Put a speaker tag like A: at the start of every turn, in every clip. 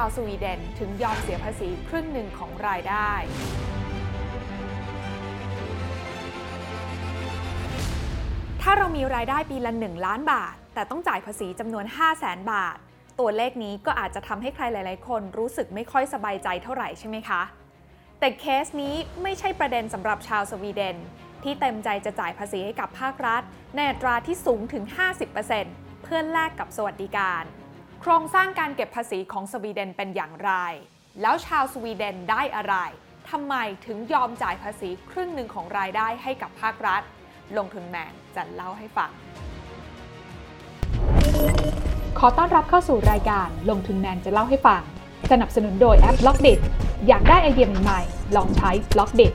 A: าวสวีเดนถึงยอมเสียภาษีครึ่งหนึ่งของรายได้ถ้าเรามีรายได้ปีละ 1 ล้านบาท แต่ต้องจ่ายภาษีจำนวน 5 0 0แสนบาท ตัวเลขนี้ก็อาจจะทำให้ใครหลาย ๆ คนรู้สึกไม่ค่อยสบายใจเท่าไหร่ใช่ไหมคะ แต่เคสนี้ไม่ใช่ประเด็นสำหรับชาวสวีเดน ที่เต็มใจจะจ่ายภาษีให้กับภาครัฐ ในอัตราที่สูงถึง 50%เพื่อแลกกับสวัสดิการ ครงสร้างการเก็บภาษีของสวีเดนเป็นอย่างไร แล้วชาวสวีเดนได้อะไรทำไมถึงยอมจ่ายภาษีครึ่งหนึ่งของรายได้ให้กับภาครัฐ ลงทุนแมนจะเล่าให้ฟัง ขอต้อนรับเข้าสู่รายการลงทุนแมนจะเล่าให้ฟัง สนับสนุนโดยแอป Blockdit อยากได้ไอเดียใหม่ๆ ลองใช้ Blockdit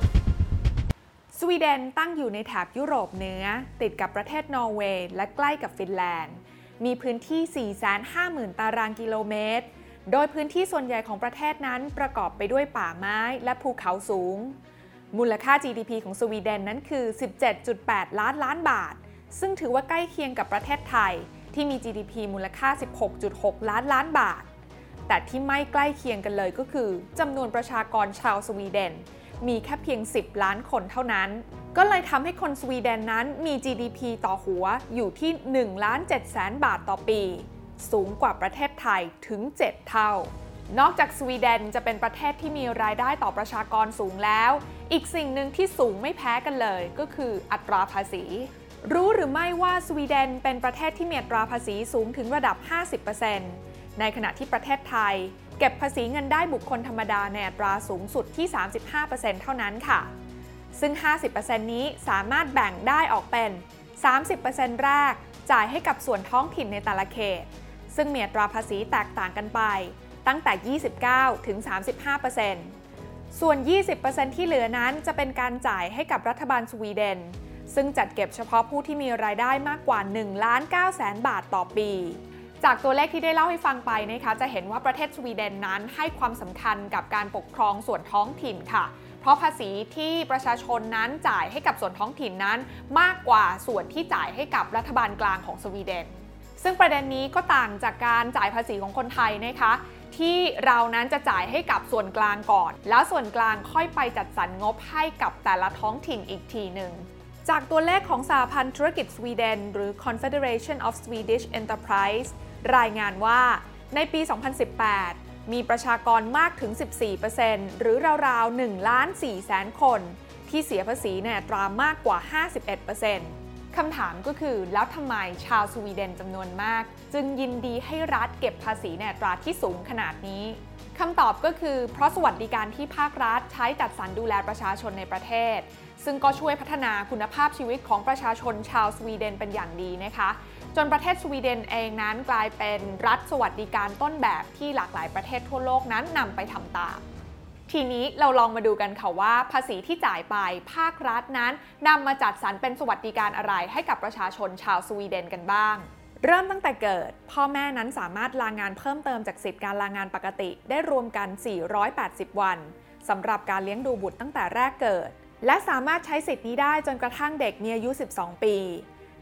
A: สวีเดนตั้งอยู่ในแถบยุโรปเหนือติดกับประเทศนอร์เวย์และใกล้กับฟินแลนด์ มีพื้นที่ 450,000 ตารางกิโลเมตร โดยพื้นที่ส่วนใหญ่ของประเทศนั้นประกอบไปด้วยป่าไม้และภูเขาสูง มูลค่า GDP ของสวีเดนนั้นคือ 17.8 ล้านล้านบาท ซึ่งถือว่าใกล้เคียงกับประเทศไทย ที่มี GDP มูลค่า 16.6 ล้านล้านบาท แต่ที่ไม่ใกล้เคียงกันเลยก็คือจำนวนประชากรชาวสวีเดน มีแค่เพียง 10 ล้านคนเท่านั้น ก็เลยทำให้คนสวีเดนนั้นมี GDP ต่อหัวอยู่ที่1ล้าน7แสนบาทต่อปี สูงกว่าประเทศไทยถึง 7 เท่า นอกจากสวีเดนจะเป็นประเทศที่มีรายได้ต่อประชากรสูงแล้ว อีกสิ่งหนึ่งที่สูงไม่แพ้กันเลย ก็คืออัตราภาษี รู้หรือไม่ว่าสวีเดนเป็นประเทศที่มีอัตราภาษีสูงถึงระดับ 50%ในขณะที่ประเทศไทย เก็บภาษีเงินได้บุคคลธรรมดาในอัตราสูงสุดที่ 35%เท่านั้นค่ะ ซึ่ง 50%นี้สามารถแบ่งได้ออกเป็น 30%แรกจ่ายให้กับส่วนท้องถิ่นในแต่ละเขต ซึ่งมีอัตราภาษีแตกต่างกันไป ตั้งแต่ 29 ถึง 35%ส่วน 20%ที่เหลือนั้นจะเป็นการจ่ายให้กับรัฐบาลสวีเดน ซึ่งจัดเก็บเฉพาะผู้ที่มีรายได้มากกว่า 1 ล้าน9แสนบาทต่อปี จากตัวเลขที่ได้เล่าให้ฟังไปนะคะจะเห็นว่าประเทศสวีเดนนั้นให้ความสำคัญกับการปกครองส่วนท้องถิ่นค่ะ เพราะภาษีที่ประชาชนนั้นจ่ายให้กับส่วนท้องถิ่นนั้น มากกว่าส่วนที่จ่ายให้กับรัฐบาลกลางของสวีเดน ซึ่งประเด็นนี้ก็ต่างจากการจ่ายภาษีของคนไทยนะคะที่เรานั้นจะจ่ายให้กับส่วนกลางก่อน แล้วส่วนกลางค่อยไปจัดสรรงบให้กับแต่ละท้องถิ่นอีกทีหนึ่ง จากตัวเลขของสหพันธ์ธุรกิจสวีเดน หรือ Confederation of Swedish Enterprise รายงานว่าในปี 2018 มีประชากรมากถึง 14%หรือราวๆ1ล้าน4แสนคน ที่เสียภาษีในอัตรามากกว่า 51%คำถามก็คือแล้วทำไมชาวสวีเดนจำนวนมาก จึงยินดีให้รัฐเก็บภาษีในอัตราที่สูงขนาดนี้คำตอบก็คือ เพราะสวัสดิการที่ภาครัฐใช้จัดสรรดูแลประชาชนในประเทศ ซึ่งก็ช่วยพัฒนาคุณภาพชีวิตของประชาชนชาวสวีเดนเป็นอย่างดีนะคะ จนประเทศสวีเดนเองนั้นกลายเป็นรัฐสวัสดิการต้นแบบที่หลากหลายประเทศทั่วโลกนั้นนำไปทำตาม ทีนี้เราลองมาดูกันค่ะว่าภาษีที่จ่ายไปภาครัฐนั้นนำมาจัดสรรเป็นสวัสดิการอะไรให้กับประชาชนชาวสวีเดนกันบ้างเริ่มตั้งแต่เกิด พ่อแม่นั้นสามารถลางานเพิ่มเติมจากสิทธิการลางานปกติ ได้รวมกัน 480 วันสำหรับการเลี้ยงดูบุตรตั้งแต่แรกเกิด และสามารถใช้สิทธินี้ได้จนกระทั่งเด็กมีอายุ 12 ปี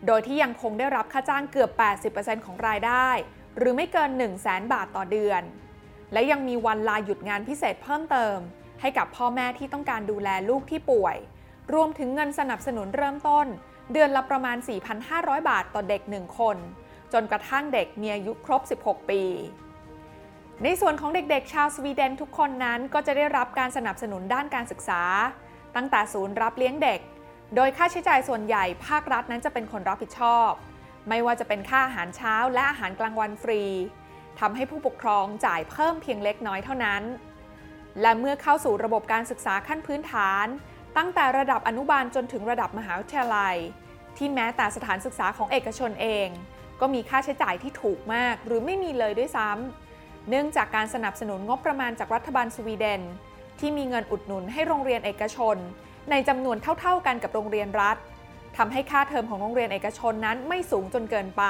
A: โดยที่ยังคงได้รับค่าจ้างเกือบ 80%ของรายได้ หรือไม่เกิน 1 0 0 0 0แบาทต่อเดือน และยังมีวันลาหยุดงานพิเศษเพิ่มเติม ให้กับพ่อแม่ที่ต้องการดูแลลูกที่ป่วย รวมถึงเงินสนับสนุนเริ่มต้น เดือนละประมาณ 4,500 บาทต่อเด็ก 1 คน จนกระทั่งเด็กมีอายุครบ 16 ปี ในส่วนของเด็กๆ ชาวสวีเดนทุกคนนั้นก็จะได้รับการสนับสนุนด้านการศึกษา ตั้งแต่ศูนย์รับเลี้ยงเด็ก โดยค่าใช้จ่ายส่วนใหญ่ภาครัฐนั้นจะเป็นคนรับผิดชอบ ไม่ว่าจะเป็นค่าอาหารเช้าและอาหารกลางวันฟรีทำให้ผู้ปกครองจ่ายเพิ่มเพียงเล็กน้อยเท่านั้น และเมื่อเข้าสู่ระบบการศึกษาขั้นพื้นฐาน ตั้งแต่ระดับอนุบาลจนถึงระดับมหาวิทยาลัย ที่แม้แต่สถานศึกษาของเอกชนเอง ก็มีค่าใช้จ่ายที่ถูกมากหรือไม่มีเลยด้วยซ้ำเนื่องจากการสนับสนุนงบประมาณจากรัฐบาลสวีเดน ที่มีเงินอุดหนุนให้โรงเรียนเอกชน ในจำนวนเท่าๆกันกับโรงเรียนรัฐทำให้ค่าเทอมของโรงเรียนเอกชนนั้นไม่สูงจนเกินไป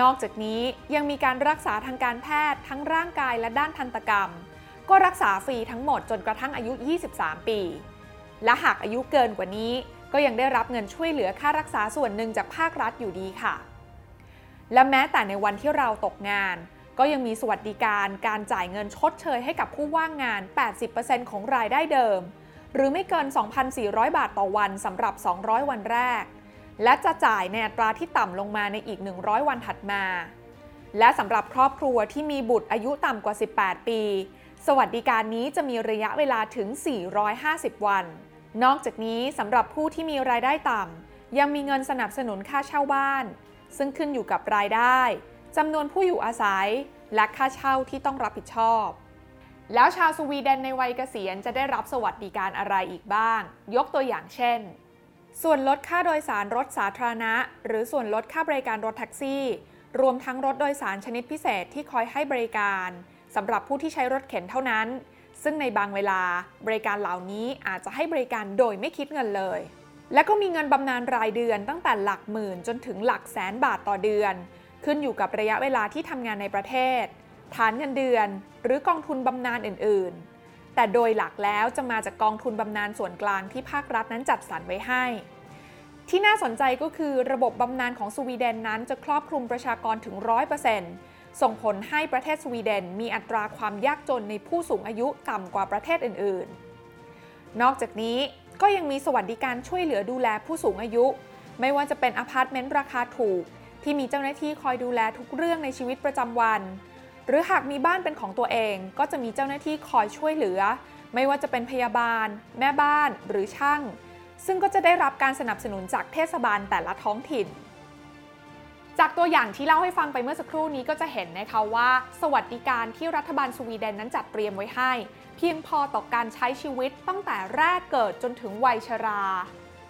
A: นอกจากนี้ยังมีการรักษาทางการแพทย์ทั้งร่างกายและด้านทันตกรรม ก็รักษาฟรีทั้งหมดจนกระทั่งอายุ 23 ปี และหากอายุเกินกว่านี้ ก็ยังได้รับเงินช่วยเหลือค่ารักษาส่วนหนึ่งจากภาครัฐอยู่ดีค่ะ และแม้แต่ในวันที่เราตกงาน ก็ยังมีสวัสดิการการจ่ายเงินชดเชยให้กับผู้ว่างงาน 80%ของรายได้เดิม หรือไม่เกิน 2,400 บาทต่อวันสำหรับ 200 วันแรก และจะจ่ายในอัตราที่ต่ำลงมาในอีก 100 วันถัดมา และสำหรับครอบครัวที่มีบุตรอายุต่ำกว่า 18 ปี สวัสดิการนี้จะมีระยะเวลาถึง 450 วัน นอกจากนี้สำหรับผู้ที่มีรายได้ต่ำยังมีเงินสนับสนุนค่าเช่าบ้าน ซึ่งขึ้นอยู่กับรายได้จำนวนผู้อยู่อาศัย และค่าเช่าที่ต้องรับผิดชอบ แล้วชาวสวีเดนในวัยเกษียณจะได้รับสวัสดิการอะไรอีกบ้าง ยกตัวอย่างเช่น ส่วนลดค่าโดยสารรถสาธารณะ หรือส่วนลดค่าบริการรถแท็กซี่ รวมทั้งรถโดยสารชนิดพิเศษที่คอยให้บริการสำหรับผู้ที่ใช้รถเข็นเท่านั้น ซึ่งในบางเวลาบริการเหล่านี้อาจจะให้บริการโดยไม่คิดเงินเลย และก็มีเงินบำนาญรายเดือนตั้งแต่หลักหมื่นจนถึงหลักแสนบาทต่อเดือน ขึ้นอยู่กับระยะเวลาที่ทำงานในประเทศ ฐานเงินเดือน หรือกองทุนบำนาญอื่น ๆ แต่โดยหลักแล้วจะมาจากกองทุนบำนาญส่วนกลางที่ภาครัฐนั้นจัดสรรไว้ให้ ที่น่าสนใจก็คือระบบบำนาญของสวีเดนนั้นจะครอบคลุมประชากรถึง 100%ส่งผลให้ประเทศสวีเดนมีอัตราความยากจนในผู้สูงอายุต่ำกว่าประเทศอื่น ๆ นอกจากนี้ก็ยังมีสวัสดิการช่วยเหลือดูแลผู้สูงอายุ ไม่ว่าจะเป็นอพาร์ตเมนต์ราคาถูก ที่มีเจ้าหน้าที่คอยดูแลทุกเรื่องในชีวิตประจำวัน หรือหากมีบ้านเป็นของตัวเองก็จะมีเจ้าหน้าที่คอยช่วยเหลือ ไม่ว่าจะเป็นพยาบาล แม่บ้านหรือช่าง ซึ่งก็จะได้รับการสนับสนุนจากเทศบาลแต่ละท้องถิ่น จากตัวอย่างที่เล่าให้ฟังไปเมื่อสักครู่นี้ก็จะเห็นนะคะว่า สวัสดิการที่รัฐบาลสวีเดนนั้นจัดเตรียมไว้ให้ เพียงพอต่อการใช้ชีวิตตั้งแต่แรกเกิดจนถึงวัยชรา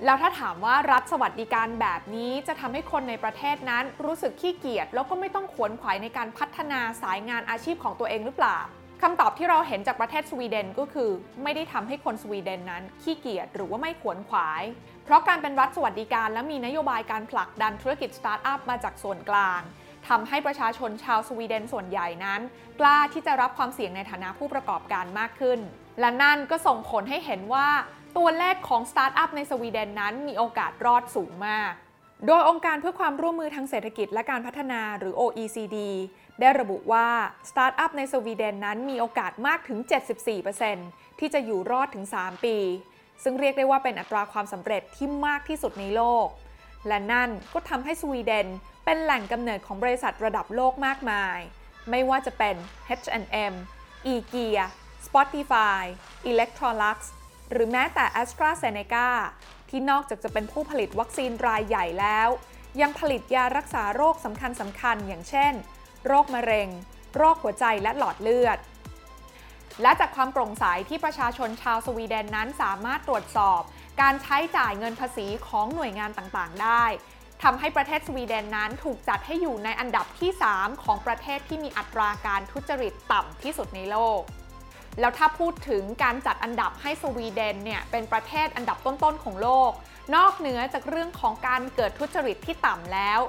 A: แล้วถ้าถามว่ารัฐสวัสดิการแบบนี้จะทำให้คนในประเทศนั้นรู้สึกขี้เกียจแล้วก็ไม่ต้องขวนขวายในการพัฒนาสายงานอาชีพของตัวเองหรือเปล่าคำตอบที่เราเห็นจากประเทศสวีเดนก็คือ ไม่ได้ทำให้คนสวีเดนนั้นขี้เกียจหรือว่าไม่ขวนขวาย เพราะการเป็นรัฐสวัสดิการและมีนโยบายการผลักดันธุรกิจสตาร์ทอัพมาจากส่วนกลางทำให้ประชาชนชาวสวีเดนส่วนใหญ่นั้น กล้าที่จะรับความเสี่ยงในฐานะผู้ประกอบการมากขึ้น และนั่นก็ส่งผลให้เห็นว่า ตัวเลขของสตาร์ทอัพในสวีเดนนั้นมีโอกาสรอดสูงมาก โดยองค์การเพื่อความร่วมมือทางเศรษฐกิจและการพัฒนาหรือ OECD ได้ระบุว่าสตาร์ทอัพในสวีเดนนั้นมีโอกาสมากถึง 74%ที่จะอยู่รอดถึง 3 ปี ซึ่งเรียกได้ว่าเป็นอัตราความสำเร็จที่มากที่สุดในโลก และนั่นก็ทำให้สวีเดนเป็นแหล่งกำเนิดของบริษัทระดับโลกมากมาย ไม่ว่าจะเป็น H&M, IKEA, Spotify, Electrolux หรือแม้แต่ AstraZeneca ที่นอกจากจะเป็นผู้ผลิตวัคซีนรายใหญ่แล้ว ยังผลิตยารักษาโรคสำคัญสำคัญอย่างเช่น โรคมะเร็ง โรคหัวใจและหลอดเลือด และจากความโปร่งใสที่ประชาชนชาวสวีเดนนั้นสามารถตรวจสอบ การใช้จ่ายเงินภาษีของหน่วยงานต่างๆ ได้ทำให้ประเทศสวีเดนนั้นถูกจัดให้อยู่ในอันดับที่ 3 ของประเทศที่มีอัตราการทุจริตต่ำที่สุดในโลก แล้วถ้าพูดถึงการจัดอันดับให้สวีเดนเนี่ยเป็นประเทศอันดับต้นๆของโลก นอกเหนือจากเรื่องของการเกิดทุจริตที่ต่ำแล้ว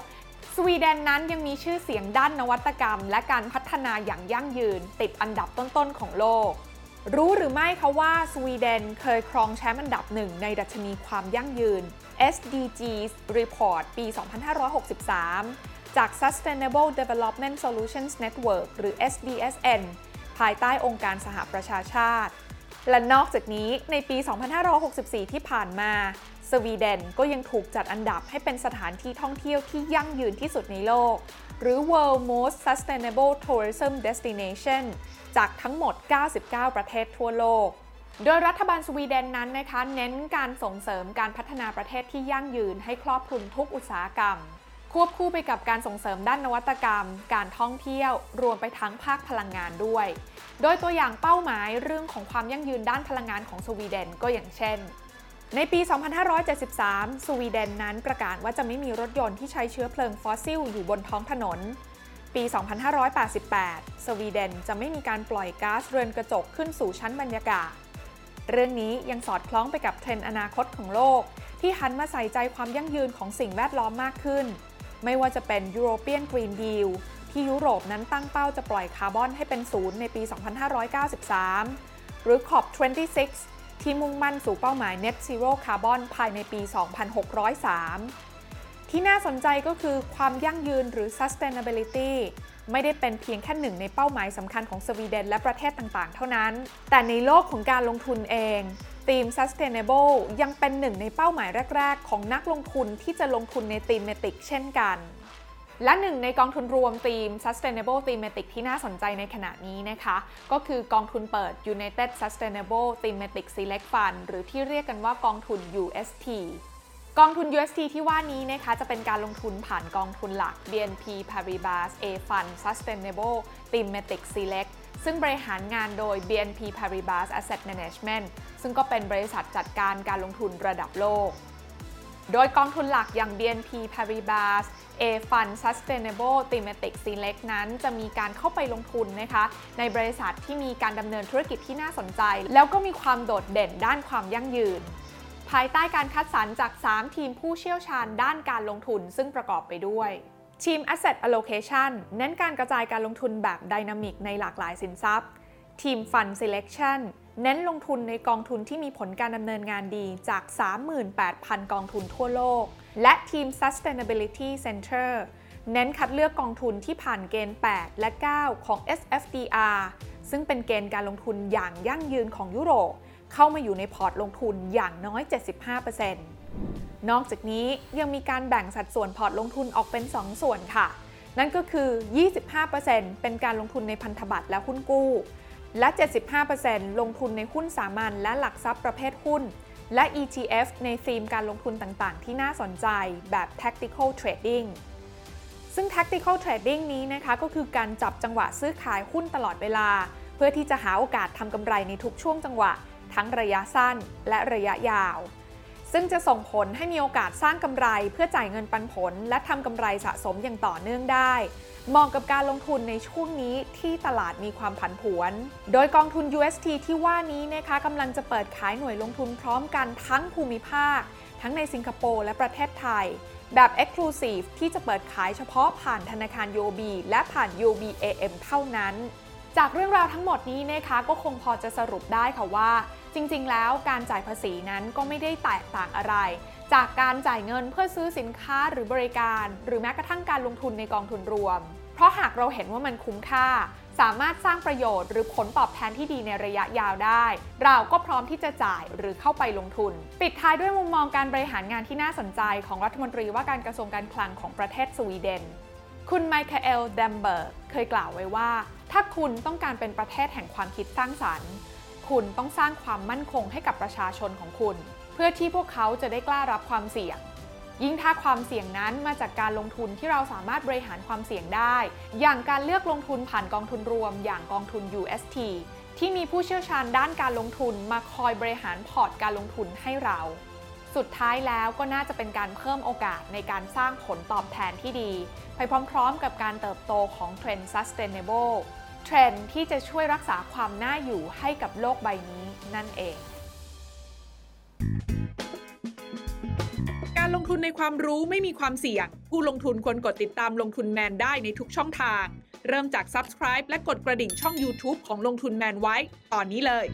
A: สวีเดนนั้นยังมีชื่อเสียงด้านนวัตกรรม และการพัฒนาอย่างยั่งยืน ติดอันดับต้นๆของโลก รู้หรือไม่คะว่าสวีเดนเคยครองแชมป์อันดับหนึ่งในดัชนีความยั่งยืน SDGs Report ปี 2563 จาก Sustainable Development Solutions Network หรือ SDSN ภายใต้องค์การสหประชาชาติ และนอกจากนี้ในปี 2564 ที่ผ่านมา สวีเดนก็ยังถูกจัดอันดับให้เป็นสถานที่ท่องเที่ยวที่ยั่งยืนที่สุดในโลก หรือ World Most Sustainable Tourism Destination จากทั้งหมด 99 ประเทศทั่วโลกโดยรัฐบาลสวีเดนนั้นนะคะเน้นการส่งเสริมการพัฒนาประเทศที่ยั่งยืนให้ครอบคลุมทุกอุตสาหกรรม ควบคู่ไปกับการส่งเสริมด้านนวัตกรรม การท่องเที่ยว รวมไปทั้งภาคพลังงานด้วย โดยตัวอย่างเป้าหมายเรื่องของความยั่งยืนด้านพลังงานของสวีเดนก็อย่างเช่น ในปี 2573 สวีเดนนั้นประกาศว่าจะไม่มีรถยนต์ที่ใช้เชื้อเพลิงฟอสซิลอยู่บนท้องถนน ปี 2588 สวีเดนจะไม่มีการปล่อยก๊าซเรือนกระจกขึ้นสู่ชั้นบรรยากาศ เรื่องนี้ยังสอดคล้องไปกับเทรนด์อนาคตของโลก ที่หันมาใส่ใจความยั่งยืนของสิ่งแวดล้อมมากขึ้น ไม่ว่าจะเป็น European Green Deal ที่ยุโรปนั้นตั้งเป้าจะปล่อยคาร์บอนให้เป็นศูนย์ในปี 2593 หรือ COP26 ที่มุ่งมั่นสู่เป้าหมาย Net Zero Carbon ภายในปี 2603 ที่น่าสนใจก็คือความยั่งยืนหรือ sustainability ไม่ได้เป็นเพียงแค่หนึ่งในเป้าหมายสำคัญของสวีเดนและประเทศต่างๆ เท่านั้น แต่ในโลกของการลงทุนเอง ธีม sustainable ยังเป็นหนึ่งในเป้าหมายแรก ๆ ของนักลงทุนที่จะลงทุนในธีมเมติกเช่นกัน และหนึ่งในกองทุนรวมธีม sustainable thematic ที่น่าสนใจในขณะนี้นะคะ ก็คือกองทุนเปิด United Sustainable Thematic Select Fund หรือที่เรียกกันว่ากองทุน UST กองทุน UST ที่ว่านี้นะคะจะเป็นการลงทุนผ่านกองทุนหลัก BNP Paribas A Fund Sustainable Thematic Select ซึ่งบริหารงานโดย BNP Paribas Asset Management ซึ่งก็เป็นบริษัทจัดการการลงทุนระดับโลก โดยกองทุนหลักอย่าง BNP Paribas A Fund Sustainable Thematic Select นั้นจะมีการเข้าไปลงทุนนะคะ ในบริษัทที่มีการดำเนินธุรกิจที่น่าสนใจ แล้วก็มีความโดดเด่นด้านความยั่งยืน ภายใต้การคัดสรรจาก 3 ทีมผู้เชี่ยวชาญด้านการลงทุนซึ่งประกอบไปด้วย ทีม Asset Allocation เน้นการกระจายการลงทุนแบบไดนามิกในหลากหลายสินทรัพย์ ทีม Fund Selection เน้นลงทุนในกองทุนที่มีผลการดำเนินงานดีจาก 38,000 กองทุนทั่วโลก และทีม Sustainability Center เน้นคัดเลือกกองทุนที่ผ่านเกณฑ์ 8 และ 9 ของ SFDR ซึ่งเป็นเกณฑ์การลงทุนอย่างยั่งยืนของยุโรป เข้ามาอยู่ในพอร์ตลงทุนอย่างน้อย 75% นอกจากนี้ยังมีการแบ่งสัดส่วนพอร์ตลงทุนออกเป็น 2 ส่วนค่ะ นั่นก็คือ 25%เป็นการลงทุนในพันธบัตรและหุ้นกู้ และ 75%ลงทุนในหุ้นสามัญและหลักทรัพย์ประเภทหุ้น และ ETF ในธีมการลงทุนต่างๆ ที่น่าสนใจแบบ tactical trading ซึ่ง tactical trading นี้นะคะก็คือการจับจังหวะซื้อขายหุ้นตลอดเวลา เพื่อที่จะหาโอกาสทำกำไรในทุกช่วงจังหวะ ทั้งระยะสั้นและระยะยาว ซึ่งจะส่งผลให้มีโอกาสสร้างกำไรเพื่อจ่ายเงินปันผล และทำกำไรสะสมอย่างต่อเนื่องได้เหมาะกับการลงทุนในช่วงนี้ที่ตลาดมีความผันผวน โดยกองทุน UST ที่ว่านี้นะคะกำลังจะเปิดขายหน่วยลงทุนพร้อมกันทั้งภูมิภาค ทั้งในสิงคโปร์และประเทศไทย แบบ Exclusive ที่จะเปิดขายเฉพาะผ่านธนาคาร UOB และผ่าน UOB AM เท่านั้น จากเรื่องราวทั้งหมดนี้นะคะก็คงพอจะสรุปได้ค่ะว่า จริงๆ แล้วการจ่ายภาษีนั้นก็ไม่ได้แตกต่างอะไร จากการจ่ายเงินเพื่อซื้อสินค้าหรือบริการ หรือแม้กระทั่งการลงทุนในกองทุนรวม เพราะหากเราเห็นว่ามันคุ้มค่า สามารถสร้างประโยชน์หรือผลตอบแทนที่ดีในระยะยาวได้ เราก็พร้อมที่จะจ่ายหรือเข้าไปลงทุน ปิดท้ายด้วยมุมมองการบริหารงานที่น่าสนใจของรัฐมนตรีว่าการกระทรวงการคลังของประเทศสวีเดนคุณไมเค์เอลเดมเบิร์กเคยกล่าวไว้ว่า ถ้าคุณต้องการเป็นประเทศแห่งความคิดสร้างสรรค์ คุณต้องสร้างความมั่นคงให้กับประชาชนของคุณ เพื่อที่พวกเขาจะได้กล้ารับความเสี่ยง ยิ่งถ้าความเสี่ยงนั้นมาจากการลงทุนที่เราสามารถบริหารความเสี่ยงได้ อย่างการเลือกลงทุนผ่านกองทุนรวม อย่างกองทุน UST ที่มีผู้เชี่ยวชาญด้านการลงทุนมาคอยบริหารพอร์ตการลงทุนให้เรา สุดท้ายแล้วก็น่าจะเป็นการเพิ่มโอกาสในการสร้างผลตอบแทนที่ดี ไปพร้อมๆ กับการเติบโตของเทรนด์ sustainable เทรนด์ที่จะช่วยรักษาความน่าอยู่ให้กับโลกใบนี้นั่นเอง
B: การลงทุนในความรู้ไม่มีความเสี่ยง ผู้ลงทุนควรกดติดตามลงทุนแมนได้ในทุกช่องทาง เริ่มจาก Subscribe และกดกระดิ่งช่อง YouTube ของลงทุนแมนไว้ ตอนนี้เลย